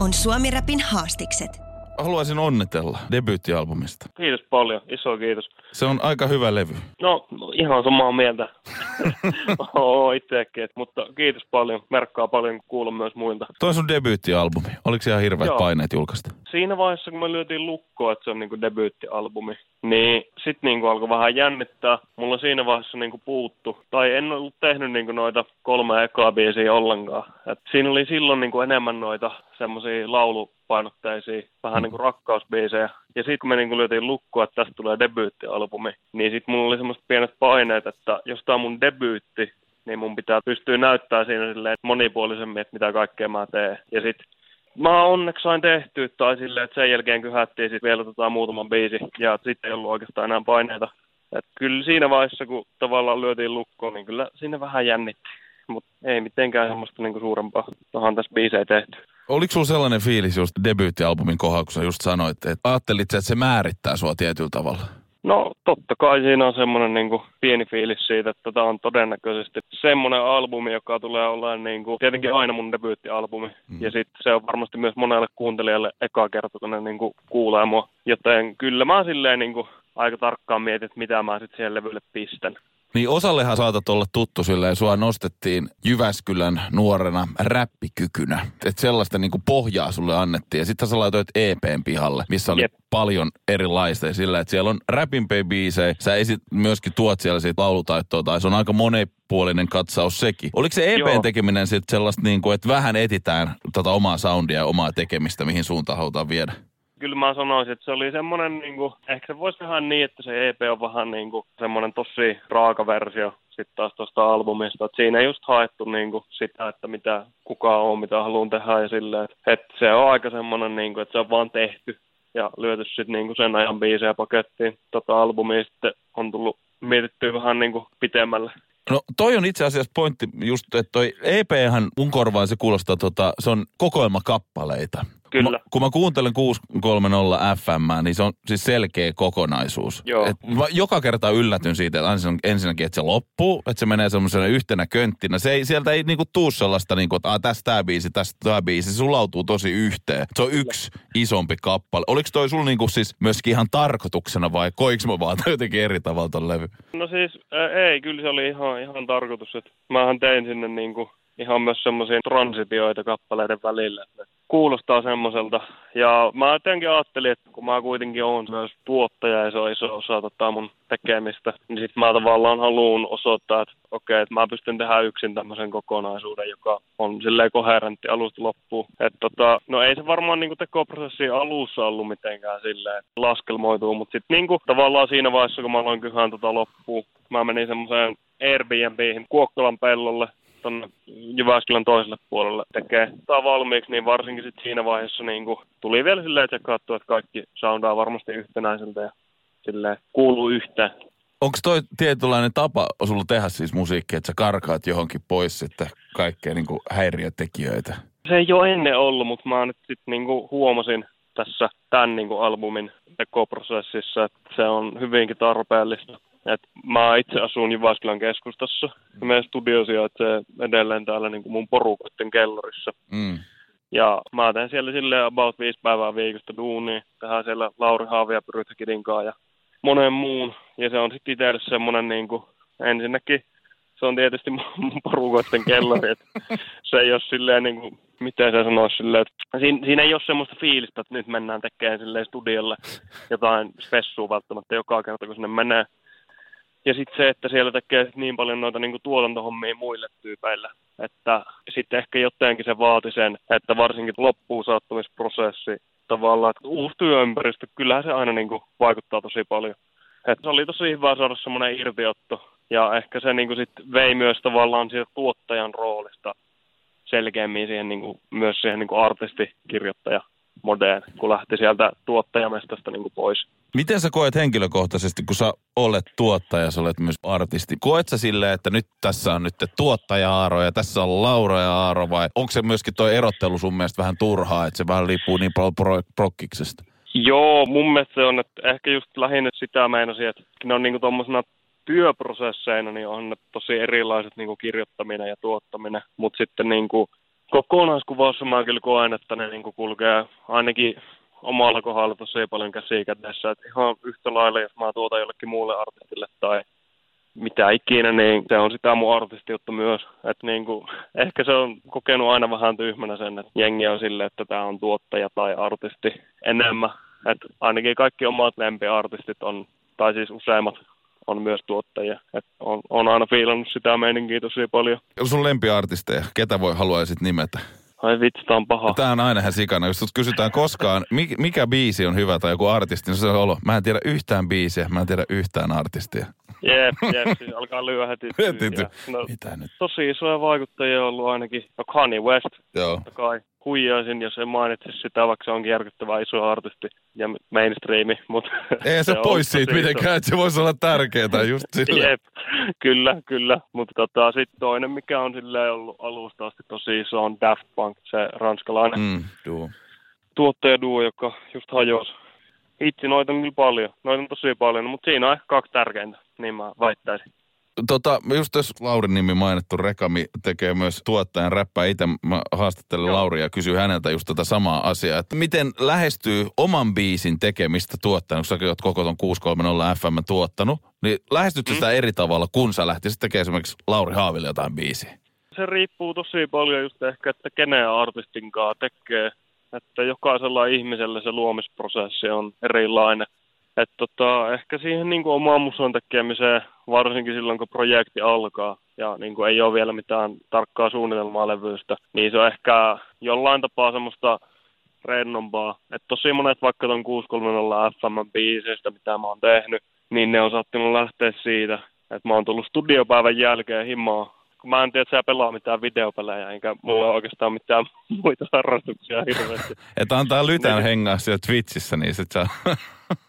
On Suomi Rapin haastikset haluaisin onnitella debyyttialbumista. Kiitos paljon, iso kiitos. Se on aika hyvä levy. No, ihan samaa mieltä. Oo itsekin, mutta kiitos paljon. Merkkaa paljon kuulla myös muilta. Toi sun debyyttialbumi. Oliko ihan hirveät Joo. paineet julkaista? Siinä vaiheessa, kun me lyötiin lukkoa, että se on niinku debyyttialbumi, niin sitten niinku alkoi vähän jännittää. Mulla siinä vaiheessa niinku puuttu. Tai en ollut tehnyt niinku noita kolme ekaa biisiä ollenkaan. Et siinä oli silloin niinku enemmän noita semmoisia laulu painotteisia, vähän niin kuin rakkausbiisejä. Ja sitten kun me niin lyötiin lukkoa, että tästä tulee debyyttialbumi, niin sitten mulla oli semmoiset pienet paineet, että jos tämä on mun debyytti, niin mun pitää pystyä näyttämään siinä silleen monipuolisemmin, että mitä kaikkea mä teen. Ja sitten mä onneksi sain tehtyä tai silleen, että sen jälkeen kyhättiin sitten vielä tota muutaman biisi ja sitten ei ollut oikeastaan enää paineita. Et kyllä siinä vaiheessa, kun tavallaan lyötiin lukkoon, niin kyllä siinä vähän jännitti. Mutta ei mitenkään semmoista niinku suurempaa. Onhan tässä biisejä tehty. Oliko sulla sellainen fiilis just debyyttialbumin kohdalla, kun sä just sanoit, että ajattelit, että se määrittää sua tietyllä tavalla? No totta kai siinä on semmoinen niin kuin, pieni fiilis siitä, että tämä on todennäköisesti semmoinen albumi, joka tulee olemaan niin kuin, tietenkin aina mun debyyttialbumi. Mm. Ja sitten se on varmasti myös monelle kuuntelijalle eka kerta, kun ne niin kuin, kuulee mua. Joten kyllä mä silleen niin kuin, aika tarkkaan mietin, että mitä mä sitten siihen levylle pistän. Niin osallehan saatat olla tuttu silleen, sua nostettiin Jyväskylän nuorena räppikykynä. Että sellaista niinku pohjaa sulle annettiin. Ja sitten sä laitoit EPn pihalle, missä oli Jep. paljon erilaista. Ja sillä, että siellä on räpin biisejä. Sä esit myöskin tuot siellä siitä laulutaittoa, tai se on aika monipuolinen katsaus sekin. Oliko se EPn Joo. tekeminen sitten sellaista, niin kuin, että vähän etitään tota omaa soundia ja omaa tekemistä, mihin suuntaan halutaan viedä? Kyllä mä sanoisin, että se oli semmoinen, niin kuin, ehkä se voisi vähän niin, että se EP on vähän niin kuin, semmoinen tosi raaka versio sitten taas tuosta albumista. Et siinä ei just haettu niin kuin, sitä, että mitä kukaan on, mitä haluan tehdä ja silleen, että, se on aika semmoinen, niin kuin, että se on vaan tehty ja lyöty sitten niin kuin sen ajan biisejä pakettiin. Tota albumia sitten on tullut mietittyä vähän niin kuin pitemmälle. No toi on itse asiassa pointti just, että toi EPhän mun korvaan se kuulostaa, tota, se on kokoelma kappaleita. Kyllä. Kun mä, kun mä kuuntelen 630 FM, niin se on siis selkeä kokonaisuus. Joo. Et mä joka kerta yllätyn siitä, että ensinnäkin, että se loppuu, että se menee semmoisena yhtenä könttinä. Se ei, sieltä ei niinku tuu sellaista, niinku, että tästä tämä biisi, tästä tämä biisi. Se sulautuu tosi yhteen. Se on yksi isompi kappale. Oliko toi sulla niinku siis myöskin ihan tarkoituksena vai koiks mä vaan jotenkin eri tavalla ton levy? No siis ää, ei, kyllä se oli ihan, ihan tarkoitus. Että mähän tein sinne niinku ihan myös semmoisia transitioita kappaleiden välillä. Että kuulostaa semmoiselta. Ja mä jotenkin ajattelin, että kun mä kuitenkin olen myös tuottaja ja se on iso osa tota mun tekemistä, niin sit mä tavallaan haluan osoittaa, että okei, okay, että mä pystyn tehdä yksin tämmöisen kokonaisuuden, joka on silleen koherentti alusta loppuun. Että tota, no ei se varmaan niinku tekoprosessi alussa ollut mitenkään silleen laskelmoituu, mutta sitten niinku tavallaan siinä vaiheessa, kun mä aloin kyhään tota loppuun, mä menin semmoiseen Airbnbihin Kuokkolan pellolle tuonne Jyväskylän toiselle puolelle tekee tämä valmiiksi, niin varsinkin sit siinä vaiheessa niin kuin tuli vielä silleen tsekattua, että kaikki soundaa varmasti yhtenäiseltä ja silleen kuuluu yhteen. Onko toi tietynlainen tapa sulla tehdä siis musiikkia, että sä karkaat johonkin pois sitten kaikkea niin häiriötekijöitä? Se ei ole ennen ollut, mutta mä nyt sitten niin huomasin tässä tämän niin albumin tekoprosessissa, että se on hyvinkin tarpeellista et mä itse asun Jyväskylän keskustassa. Mm. Meidän studio sijaitsee edelleen täällä niin kuin mun porukoiden kellorissa. Mm. Ja mä teen siellä silleen about viisi päivää viikosta duunia. Tehdään siellä Lauri Haavia Pyrythäkidin kanssa ja monen muun. Ja se on sitten itselle semmoinen niin kuin, ensinnäkin se on tietysti mun porukoiden kellari, että se ei ole silleen niin kuin, miten se sanoisi silleen, että siinä, siinä ei ole semmoista fiilistä, että nyt mennään tekemään silleen studiolle jotain spessua välttämättä joka kerta, kun sinne menee. Ja sitten se, että siellä tekee niin paljon noita niin kuin tuotantohommia muille tyypeille, että sitten ehkä jotenkin se vaati sen, että varsinkin loppuun saattamisprosessi tavallaan, että uusi työympäristö, kyllähän se aina niin kuin vaikuttaa tosi paljon. Että se oli tosi hyvä saada semmoinen irtiotto ja ehkä se niin kuin sit vei myös tavallaan siitä tuottajan roolista selkeämmin siihen niin kuin, myös siihen niin kuin artistikirjoittaja modeen, kun lähti sieltä tuottajamestasta niin kuin pois. Miten sä koet henkilökohtaisesti, kun sä olet tuottaja, sä olet myös artisti? Koet sä silleen, että nyt tässä on nyt tuottaja Aaro ja tässä on Laura ja Aaro vai onko se myöskin tuo erottelu sun mielestä vähän turhaa, että se vähän riippuu niin paljon pro- prokkiksesta? Joo, mun mielestä se on, että ehkä just lähinnä sitä meinasin, että ne on niinku tuommoisena työprosesseina, niin on tosi erilaiset niinku kirjoittaminen ja tuottaminen, mutta sitten niinku kokonaiskuvassa mä kyllä koen, että ne niinku kulkee ainakin omalla kohdalla tosi paljon käsiä kädessä. Että ihan yhtä lailla, jos mä tuotan jollekin muulle artistille tai mitä ikinä, niin se on sitä mun artistiutta myös. Että niin kuin, ehkä se on kokenut aina vähän tyhmänä sen, että jengi on sille, että tämä on tuottaja tai artisti enemmän. Että ainakin kaikki omat lempiartistit on, tai siis useimmat on myös tuottajia. Et on, on aina fiilannut sitä meininkiä tosi paljon. Sun lempiartisteja, ketä voi haluaisit nimetä? Ai vitsi, tää on paha. Tää on aina ihan sikana. Jos kysytään koskaan, mikä, biisi on hyvä tai joku artisti, niin se on ollut. Mä en tiedä yhtään biisiä, mä en tiedä yhtään artistia. Jep, jep, siis alkaa lyödä heti. no, Mitä nyt? Tosi isoja vaikuttajia on ollut ainakin. No Kanye West, Joo. totta kai. Huijaisin, jos en mainitsisi sitä, vaikka se onkin järkyttävä iso artisti ja mainstreami. Mutta Ei se, se pois siitä mitenkään, että se voisi olla tärkeää just sille. Jep, kyllä, kyllä. Mutta tota, sitten toinen, mikä on silleen ollut alusta asti tosi iso, on Daft Punk, se ranskalainen mm, duo. tuottajaduo, joka just hajosi. Itse noita on kyllä paljon, noita on tosi paljon, mutta siinä on ehkä kaksi tärkeintä, niin mä väittäisin. Tota, just jos Laurin nimi mainittu, Rekami tekee myös tuottajan räppää. Itse mä haastattelen Joo. Lauria ja kysyn häneltä just tätä samaa asiaa, että miten lähestyy oman biisin tekemistä tuottajana, kun säkin oot koko ton 630 FM tuottanut, niin lähestytkö mm. sitä eri tavalla, kun sä lähtisit tekemään esimerkiksi Lauri Haaville jotain biisiä? Se riippuu tosi paljon just ehkä, että kenen artistin kanssa tekee. Että jokaisella ihmisellä se luomisprosessi on erilainen. Että tota, ehkä siihen niin kuin omaan muson tekemiseen, varsinkin silloin kun projekti alkaa ja niin kuin ei ole vielä mitään tarkkaa suunnitelmaa levyistä, niin se on ehkä jollain tapaa semmoista rennompaa. Että tosi monet vaikka ton 630 FM biisistä, mitä mä oon tehnyt, niin ne on sattunut lähteä siitä, että mä oon tullut studiopäivän jälkeen himaa kun mä en tiedä, että sä pelaa mitään videopelejä, enkä mulla ole oikeastaan mitään muita harrastuksia hirveästi. Että antaa lytän niin. hengaa siellä Twitchissä, niin sit saa...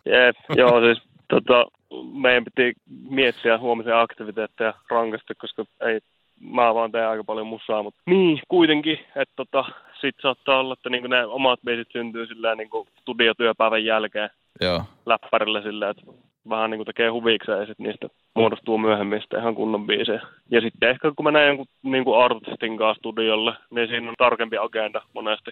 Jep, joo siis tota, meidän piti miettiä huomisen aktiviteetteja rankasti, koska ei, mä vaan teen aika paljon musaa, mutta niin, kuitenkin, että tota, sit saattaa olla, että niinku ne omat biisit syntyy silleen niinku studiotyöpäivän jälkeen Joo. läppärillä silleen, että vähän niin kuin tekee huvikseen ja sitten niistä muodostuu myöhemmin sitten ihan kunnon biisejä. Ja sitten ehkä kun menee jonkun niin kuin artistin kanssa studiolle, niin siinä on tarkempi agenda monesti.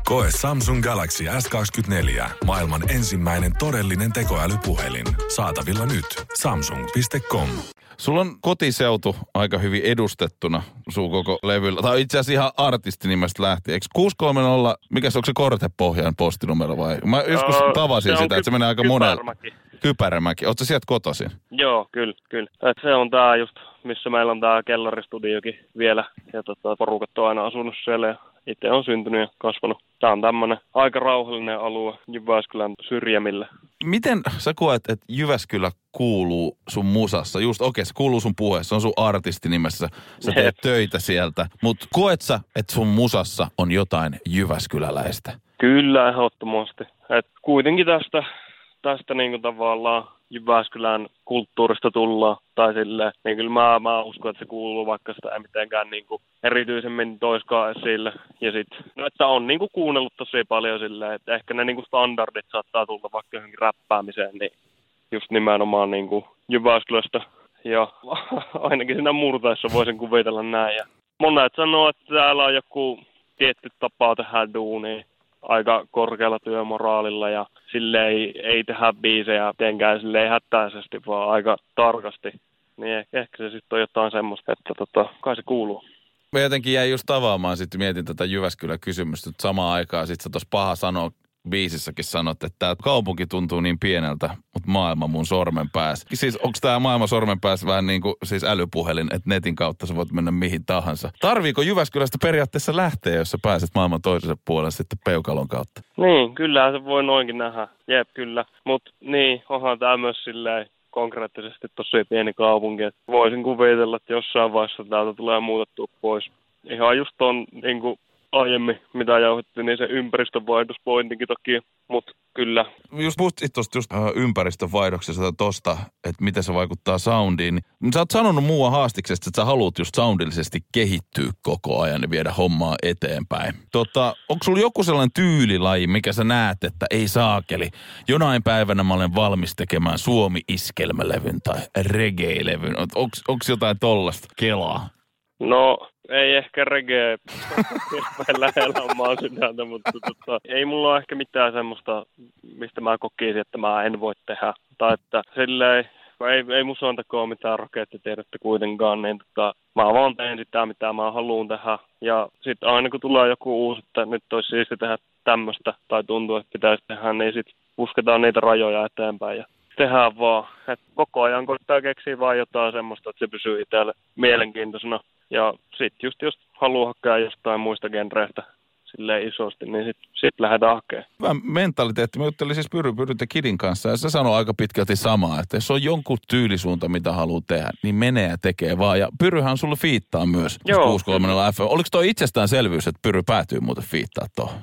Koe Samsung Galaxy S24. Maailman ensimmäinen todellinen tekoälypuhelin. Saatavilla nyt. Samsung.com. Sulla on kotiseutu aika hyvin edustettuna sun koko levyllä. Tai itse asiassa ihan artistinimestä lähti. Eikö 630, mikä se onko se Kortepohjan postinumero vai? Mä joskus öö, tavasin sitä, ky- että se menee aika monella. Kypärämäki. Oletko sieltä kotoisin? Joo, kyllä, kyllä. Et se on tää just, missä meillä on tää kellaristudiokin vielä. Ja tota, porukat on aina asunut siellä ja itse on syntynyt ja kasvanut. Tämä on tämmöinen aika rauhallinen alue Jyväskylän syrjämillä. Miten sä koet, että Jyväskylä kuuluu sun musassa? Just okei, okay, se kuuluu sun puheessa, se on sun artistinimessä, sä teet Jep. töitä sieltä. Mutta koet sä, että sun musassa on jotain Jyväskyläläistä? Kyllä, ehdottomasti. Et kuitenkin tästä, tästä niinku tavallaan Jyväskylän kulttuurista tullaan, tai silleen, niin kyllä mä, mä uskon, että se kuuluu, vaikka sitä ei mitenkään niin kuin erityisemmin toiskaan esille. Ja sit, no, että on niin kuin kuunnellut tosi paljon silleen, että ehkä ne niin kuin standardit saattaa tulla vaikka johonkin räppäämiseen, niin just nimenomaan niin kuin Jyväskylästä. Ja ainakin siinä murtaessa voisin kuvitella näin. Ja monet sanoo, että täällä on joku tietty tapa tehdä duunia aika korkealla työmoraalilla ja sille ei, ei tehdä biisejä tietenkään silleen hättäisesti, vaan aika tarkasti. Niin ehkä, ehkä se sitten on jotain semmoista, että tota, kai se kuuluu. Mä jotenkin jäin just tavaamaan, sitten mietin tätä Jyväskylä-kysymystä, että samaan aikaan sitten se tuossa paha sanoa biisissäkin sanot, että tämä kaupunki tuntuu niin pieneltä, mutta maailma mun sormen päässä. Siis onko tämä maailma sormen päässä vähän niin kuin siis älypuhelin, että netin kautta sä voit mennä mihin tahansa. Tarviiko Jyväskylästä periaatteessa lähteä, jos sä pääset maailman toiselle puolelle sitten peukalon kautta? Niin, kyllä se voi noinkin nähdä. Jep, kyllä. Mutta niin, onhan tämä myös silleen konkreettisesti tosi pieni kaupunki. Voisin kuvitella, että jossain vaiheessa täältä tulee muutettua pois. Ihan just on niin aiemmin, mitä jauhettiin, niin se ympäristönvaihdospointinkin toki, mutta kyllä. Just puhuttiin tuosta just uh, ympäristövaihdoksesta tosta, että miten se vaikuttaa soundiin. Sä oot sanonut muuan haastiksesta, että sä haluat just soundillisesti kehittyä koko ajan ja viedä hommaa eteenpäin. Tota, onko sulla joku sellainen tyylilaji, mikä sä näet, että ei saakeli, jonain päivänä mä olen valmis tekemään Suomi-iskelmälevyn tai reggae-levyn. Onko jotain tollasta kelaa? No ei ehkä reggae hirveän lähellä omaa sydäntä, mutta tota, ei mulla ole ehkä mitään semmoista, mistä mä kokisin, että mä en voi tehdä. Tai että silleen, ei, ei musointakaan ole mitään rakettitiedettä kuitenkaan, niin tota, mä vaan teen sitä, mitä mä haluan tehdä. Ja sitten aina kun tulee joku uusi, että nyt olisi siisti tehdä tämmöistä, tai tuntuu, että pitäisi tehdä, niin sitten pusketaan niitä rajoja eteenpäin ja tehdään vaan. Et koko ajan koittaa keksiä vaan jotain semmoista, että se pysyy itselle mielenkiintoisena. Ja sitten just jos haluaa hakea jostain muista genreistä silleen isosti, niin sitten sit lähdetään hakemaan. Hyvä mentaliteetti. Mä juttelin siis Pyry, Pyry Kidin kanssa ja se sanoi aika pitkälti samaa, että jos on jonkun tyylisuunta, mitä haluaa tehdä, niin menee ja tekee vaan. Ja Pyryhän sulle fiittaa myös Joo. 630 FM. Oliko toi itsestäänselvyys, että Pyry päätyy muuten fiittaa tuohon?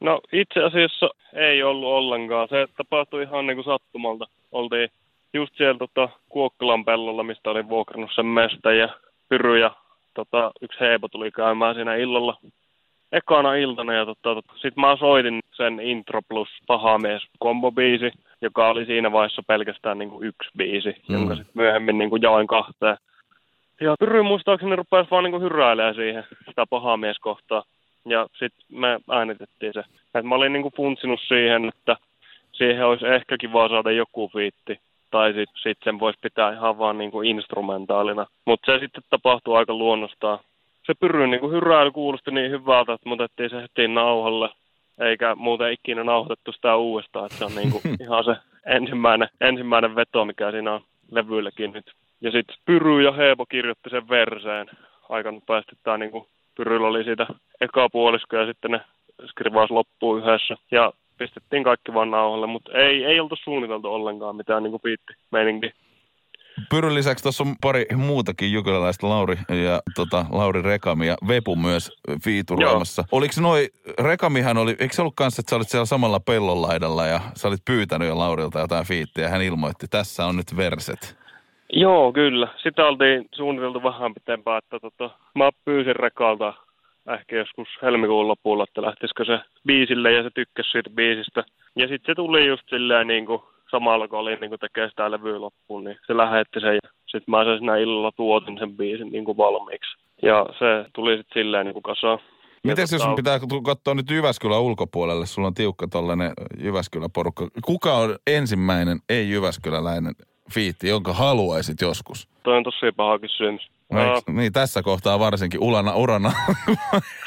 No itse asiassa ei ollut ollenkaan. Se tapahtui ihan niin kuin sattumalta. Oltiin just siellä tota, Kuokkalan pellolla, mistä olin vuokrannut sen mestä ja Pyry ja tota, yksi heipo tuli käymään siinä illalla ekana iltana ja tota, tota, sitten mä soitin sen Intro plus Pahamies kombobiisi, joka oli siinä vaiheessa pelkästään niin kuin yksi biisi, mm. jonka sitten myöhemmin niin kuin jaoin kahteen. Ja Pyry muistaakseni rupesi vaan niin kuin hyräilemään siihen sitä pahamieskohtaa. Ja sitten me äänitettiin se. Et mä olin niin kuin funtsinut siihen, että siihen olisi ehkä kiva saada joku fiitti tai sitten sit sen voisi pitää ihan vaan niin kuin instrumentaalina. Mutta se sitten tapahtuu aika luonnostaan. Se pyryn niin kuin hyräily kuulosti niin hyvältä, että me otettiin se heti nauhalle, eikä muuten ikinä nauhoitettu sitä uudestaan. Että se on niin kuin ihan se ensimmäinen, ensimmäinen veto, mikä siinä on levyilläkin nyt. Ja sitten Pyry ja Heepo kirjoitti sen verseen aika nopeasti. Tämä niin kuin Pyryllä oli siitä eka puolisko ja sitten ne skrivaus loppuu yhdessä. Ja pistettiin kaikki vaan nauhalle, mutta ei, ei oltu suunniteltu ollenkaan mitään niin kuin piitti meininki. Pyryn lisäksi tuossa on pari muutakin jukilalaista, Lauri ja tota, Lauri Rekami ja Vepu myös fiituroimassa. Oliko noi, Rekamihan oli, eikö se ollut kanssa, että sä olit siellä samalla pellonlaidalla ja sä olit pyytänyt jo Laurilta jotain fiittiä ja hän ilmoitti, tässä on nyt verset. Joo, kyllä. Sitä oltiin suunniteltu vähän pitempään, että tota, mä pyysin Rekalta ehkä joskus helmikuun lopulla, että lähtisikö se biisille ja se tykkäsi siitä biisistä. Ja sitten se tuli just silleen niin kuin samalla kun olin niin kuin tekee sitä levyä loppuun, niin se lähetti sen ja sitten mä sen siinä illalla tuotin sen biisin niin kuin valmiiksi. Ja se tuli sitten silleen niin kuin kasaan. Miten jos sun pitää katsoa nyt Jyväskylän ulkopuolelle? Sulla on tiukka tollainen Jyväskylä-porukka. Kuka on ensimmäinen ei-Jyväskyläläinen fiitti, jonka haluaisit joskus? Toi on tosi paha kysymys. No, niin, tässä kohtaa varsinkin ulana urana.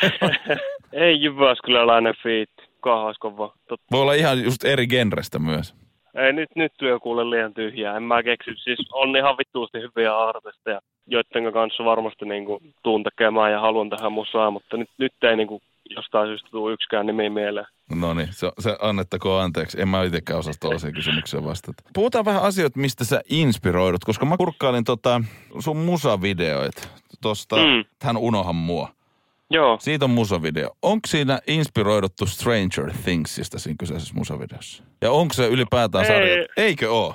ei Jyväskyläläinen fiitti. Kahais kova. Totta. Voi olla ihan just eri genrestä myös. Ei, nyt, nyt työ kuule liian tyhjää. En mä keksy. Siis on ihan vittuusti hyviä artisteja, joiden kanssa varmasti niin kuin, tuun tekemään ja haluan tähän musaa, mutta nyt, nyt ei niin kuin, jostain syystä tule yksikään nimi mieleen. No niin, se, se annettakoon anteeksi. En mä itsekään osaa tuollaisia kysymyksiä vastata. Puhutaan vähän asioita, mistä sä inspiroidut, koska mä kurkkailin tota sun musavideoit. Tosta, mm. hän unohan mua. Joo. Siitä on musavideo. Onko siinä inspiroiduttu Stranger Thingsista siinä kyseisessä musavideossa? Ja onko se ylipäätään sarja? Eikö ole?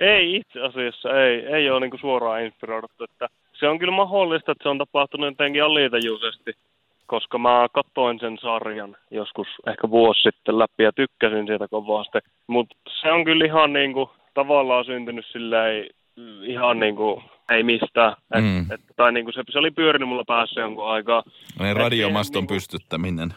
Ei itse asiassa, ei. Ei ole niinku suoraan inspiroiduttu. Että se on kyllä mahdollista, että se on tapahtunut jotenkin alitajuisesti, koska mä katsoin sen sarjan joskus ehkä vuosi sitten läpi ja tykkäsin siitä kovasti. Mutta se on kyllä ihan niinku tavallaan syntynyt silleen ihan niinku ei mistään. Et, mm. et, tai niinku se, se oli pyörinyt mulla päässä jonkun aikaa. Niin radiomaston niinku, pystyttäminen.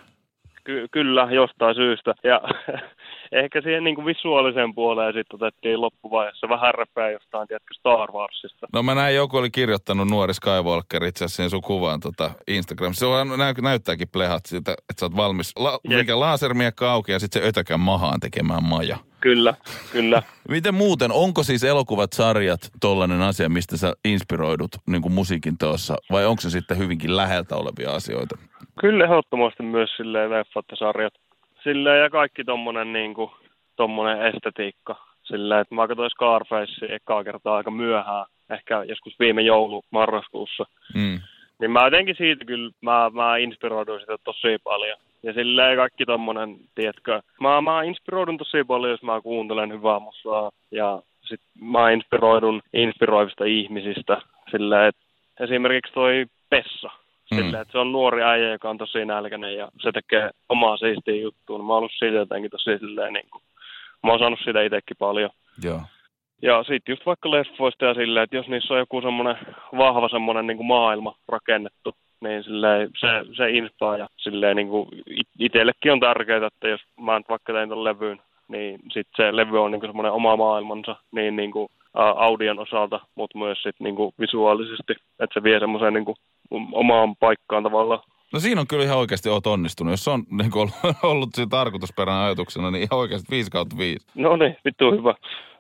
Ky- kyllä, jostain syystä. Ja ehkä siihen niin kuin visuaaliseen puoleen sitten otettiin loppuvaiheessa vähän räppää jostain, tiedätkö, Star Warsista. No mä näin, joku oli kirjoittanut nuori Skywalker itse asiassa sun kuvaan tota Instagram. Se on, näy, näyttääkin plehat siltä, että sä oot valmis, la, mikä lasermiekka auki ja sitten se ötökän mahaan tekemään maja. Kyllä, kyllä. Miten muuten, onko siis elokuvat, sarjat tollainen asia, mistä sä inspiroidut niin kuin musiikin teossa, vai onko se sitten hyvinkin läheltä olevia asioita? Kyllä ehdottomasti myös silleen leffat ja sarjat. Silleen ja kaikki tommonen niinku, tommonen estetiikka. Silleen, että mä katsoin Scarface ekaa kertaa aika myöhään, ehkä joskus viime joulu marraskuussa. Mm. Niin mä jotenkin siitä kyllä, mä, mä inspiroiduin sitä tosi paljon. Ja silleen kaikki tommonen, tiedätkö, mä, mä inspiroidun tosi paljon, jos mä kuuntelen hyvää musaa. Ja sit mä inspiroidun inspiroivista ihmisistä. Silleen, että esimerkiksi toi Pessa. Silleen, mm. että se on nuori äijä, joka on tosi nälkäinen ja se tekee omaa siistiä juttua. Mä oon ollut siitä jotenkin tosi silleen niin kuin, mä oon saanut siitä itsekin paljon. Joo. Ja sitten just vaikka leffoista ja silleen, että jos niissä on joku semmoinen vahva semmoinen niin maailma rakennettu, niin silleen, se, se inspaa ja silleen niin kuin itsellekin on tärkeää, että jos mä nyt vaikka tein ton levyyn, niin sitten se levy on niin semmoinen oma maailmansa, niin, niin kuin, audion osalta, mutta myös sit niin kuin visuaalisesti, että se vie semmoiseen niin kuin omaan paikkaan tavallaan. No siinä on kyllä ihan oikeasti oot onnistunut. Jos on niin ollut, ollut siinä tarkoitusperän ajatuksena, niin ihan oikeasti 5 kautta 5. No niin, vittu hyvä.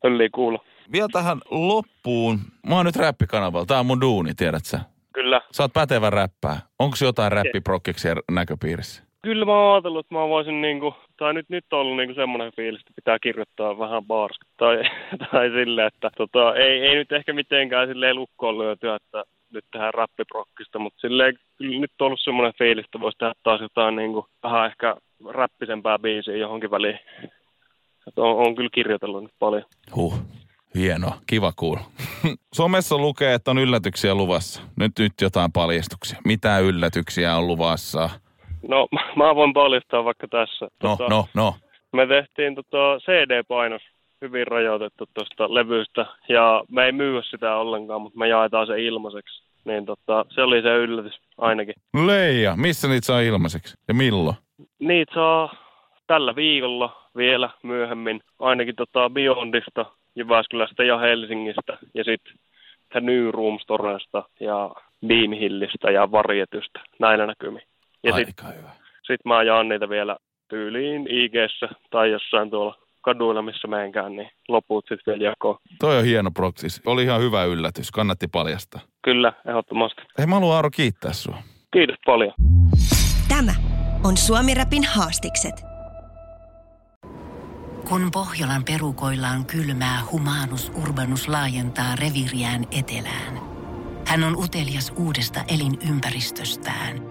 Hölli kuulla. Vielä tähän loppuun. Mä oon nyt räppikanavalla. Tää on mun duuni, tiedät sä? Kyllä. Sä oot pätevä räppää. Onko jotain räppiprokkeksia näköpiirissä? Kyllä mä oon ajatellut, että mä voisin niinku, tai nyt, nyt on ollut niinku semmoinen fiilis, että pitää kirjoittaa vähän bars. Tai, tai silleen, että tota, ei, ei nyt ehkä mitenkään silleen lukkoon lyötyä, että nyt tehdään rappiprokkista, mutta silleen kyllä nyt on ollut semmoinen fiilis, että voisi tehdä taas jotain niinku, vähän ehkä räppisempää biisiä johonkin väliin. Että on, on kyllä kirjoitellut nyt paljon. Huh. Hienoa, kiva kuulla. Somessa lukee, että on yllätyksiä luvassa. Nyt, nyt jotain paljastuksia. Mitä yllätyksiä on luvassa? No, mä voin paljastaa vaikka tässä. No, no, no. Me tehtiin tota CD-painos hyvin rajoitettu tuosta levystä ja me ei myyä sitä ollenkaan, mutta me jaetaan se ilmaiseksi. Niin tota, se oli se yllätys ainakin. Leija, missä niitä saa ilmaiseksi ja milloin? Niitä saa tällä viikolla vielä myöhemmin, ainakin tota Beyondista, Jyväskylästä ja Helsingistä ja sitten The New Room Storesta ja Beam Hillistä ja Varjetystä, näillä näkymin. Ja Aika sitten hyvä. sit mä jaan niitä vielä tyyliin ig tai jossain tuolla kaduilla, missä menkään, niin loput sitten vielä jakoo. Toi on hieno proksis. Oli ihan hyvä yllätys. Kannatti paljastaa. Kyllä, ehdottomasti. Hei, mä haluan Aaro kiittää sua. Kiitos paljon. Tämä on Suomi Rapin haastikset. Kun Pohjolan perukoillaan kylmää, humanus urbanus laajentaa reviriään etelään. Hän on utelias uudesta elinympäristöstään.